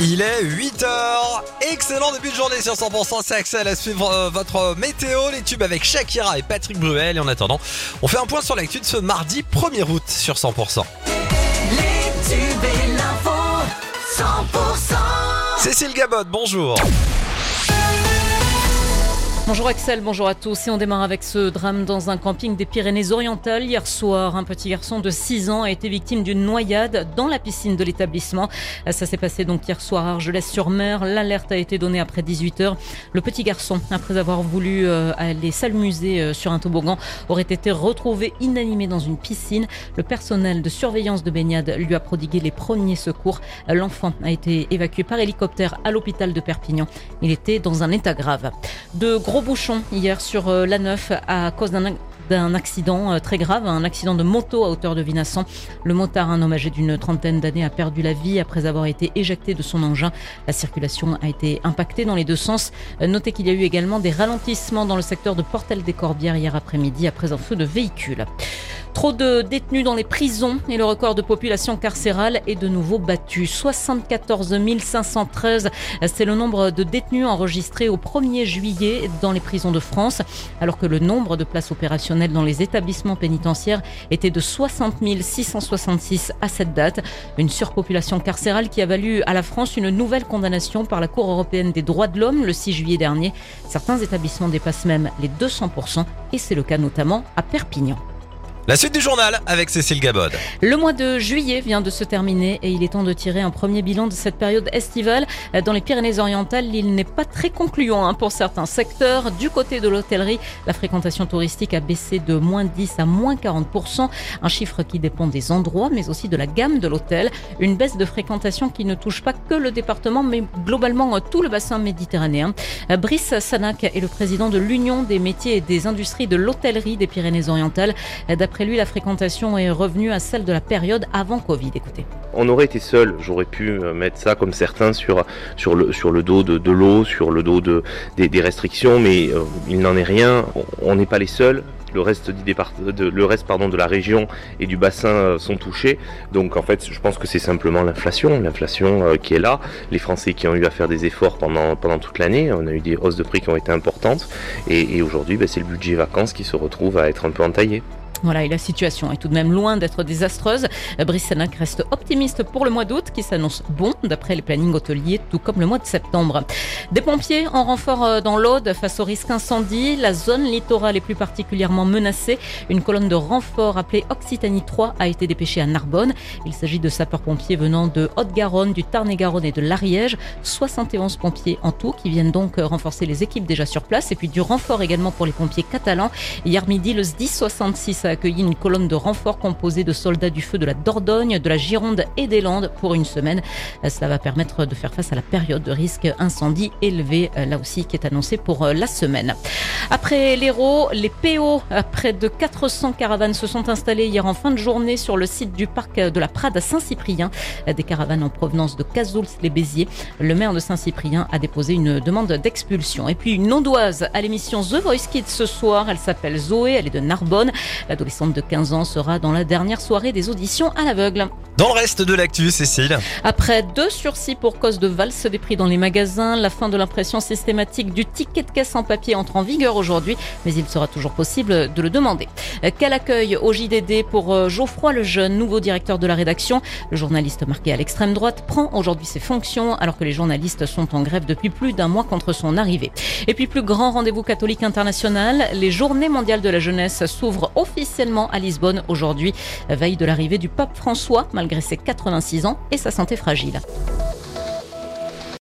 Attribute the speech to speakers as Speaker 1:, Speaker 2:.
Speaker 1: Il est 8h. Excellent début de journée sur 100%. C'est Axel à suivre euh, votre météo, les tubes avec Shakira et Patrick Bruel. Et en attendant, on fait un point sur l'actu de ce mardi 1er août sur 100%.
Speaker 2: Les tubes et l'info 100%
Speaker 1: Cécile Gabot, bonjour.
Speaker 3: Bonjour Axel, bonjour à tous. Et on démarre avec ce drame dans un camping des Pyrénées-Orientales. Hier soir, un petit garçon de 6 ans a été victime d'une noyade dans la piscine de l'établissement. Ça s'est passé donc hier soir à Argelès-sur-Mer. L'alerte a été donnée après 18 heures. Le petit garçon, après avoir voulu euh, aller s'amuser euh, sur un toboggan, aurait été retrouvé inanimé dans une piscine. Le personnel de surveillance de baignade lui a prodigué les premiers secours. L'enfant a été évacué par hélicoptère à l'hôpital de Perpignan. Il était dans un état grave. De gros bouchons hier sur euh, l'A9 à cause d'un d'un accident euh, très grave, un accident de moto à hauteur de Vinassan. Le motard, un homme âgé d'une trentaine d'années, a perdu la vie après avoir été éjecté de son engin. La circulation a été impactée dans les deux sens. Euh, Notez qu'il y a eu également des ralentissements dans le secteur de Portel des Corbières hier après-midi après un feu de véhicule. Trop de détenus dans les prisons et le record de population carcérale est de nouveau battu. 74 513, c'est le nombre de détenus enregistrés au 1er juillet dans les prisons de France, alors que le nombre de places opérationnelles dans les établissements pénitentiaires était de 60 666 à cette date. Une surpopulation carcérale qui a valu à la France une nouvelle condamnation par la Cour européenne des droits de l'homme le 6 juillet dernier. Certains établissements dépassent même les 200% et c'est le cas notamment à Perpignan.
Speaker 1: La suite du journal avec Cécile Gabod.
Speaker 3: Le mois de juillet vient de se terminer et il est temps de tirer un premier bilan de cette période estivale. Dans les Pyrénées-Orientales, il n'est pas très concluant hein, pour certains secteurs. Du côté de l'hôtellerie, la fréquentation touristique a baissé de moins 10 à moins 40%, un chiffre qui dépend des endroits mais aussi de la gamme de l'hôtel. Une baisse de fréquentation qui ne touche pas que le département mais globalement tout le bassin méditerranéen. Brice Sanac est le président de l'Union des métiers et des industries de l'hôtellerie des Pyrénées-Orientales. D'après lui, la fréquentation est revenue à celle de la période avant Covid. Écoutez.
Speaker 4: On aurait été seul, j'aurais pu euh, mettre ça comme certains sur, sur, le, sur le dos de, de l'eau, sur le dos de, des, restrictions, mais euh, il n'en est rien. On n'est pas les seuls. Le reste, du départ, de, le reste pardon, de la région et du bassin euh, sont touchés. Donc en fait, je pense que c'est simplement l'inflation, l'inflation qui est là. Les Français qui ont eu à faire des efforts pendant, pendant toute l'année. On a eu des hausses de prix qui ont été importantes. Et, et aujourd'hui, ben, c'est le budget vacances qui se retrouve à être un peu entaillé.
Speaker 3: Voilà, et la situation est tout de même loin d'être désastreuse. Brice Sénac reste optimiste pour le mois d'août qui s'annonce bon d'après les plannings hôteliers, tout comme le mois de septembre. Des pompiers en renfort euh, dans l'Aude face au risque incendie. La zone littorale est plus particulièrement menacée. Une colonne de renfort appelée Occitanie 3 a été dépêchée à Narbonne. Il s'agit de sapeurs-pompiers venant de Haute-Garonne, du Tarn-et-Garonne et de l'Ariège. 71 pompiers en tout qui viennent donc renforcer les équipes déjà sur place et puis du renfort également pour les pompiers catalans. Hier midi, le SDI 66 a accueilli une colonne de renfort composée de soldats du feu de la Dordogne, de la Gironde et des Landes pour une semaine. Cela va permettre de faire face à la période de risque incendie élevé, là aussi, qui est annoncée pour la semaine. Après l'Hérault, les PO, près de 400 caravanes se sont installées hier en fin de journée sur le site du parc de la Prade à Saint-Cyprien. Des caravanes en provenance de Cazouls-les-Béziers. Le maire de Saint-Cyprien a déposé une demande d'expulsion. Et puis une ondoise à l'émission The Voice Kids ce soir. Elle s'appelle Zoé, elle est de Narbonne. L'adolescente de 15 ans sera dans la dernière soirée des auditions à l'aveugle.
Speaker 1: Dans le reste de l'actu, Cécile.
Speaker 3: Après deux sursis pour cause de valse des prix dans les magasins, la fin de l'impression systématique du ticket de caisse en papier entre en vigueur aujourd'hui, mais il sera toujours possible de le demander. Quel accueil au JDD pour Geoffroy Lejeune, nouveau directeur de la rédaction? Le journaliste marqué à l'extrême droite prend aujourd'hui ses fonctions alors que les journalistes sont en grève depuis plus d'un mois contre son arrivée. Et puis plus grand rendez-vous catholique international, les journées mondiales de la jeunesse s'ouvrent officiellement à Lisbonne aujourd'hui, veille de l'arrivée du pape François malgré ses 86 ans et sa santé fragile.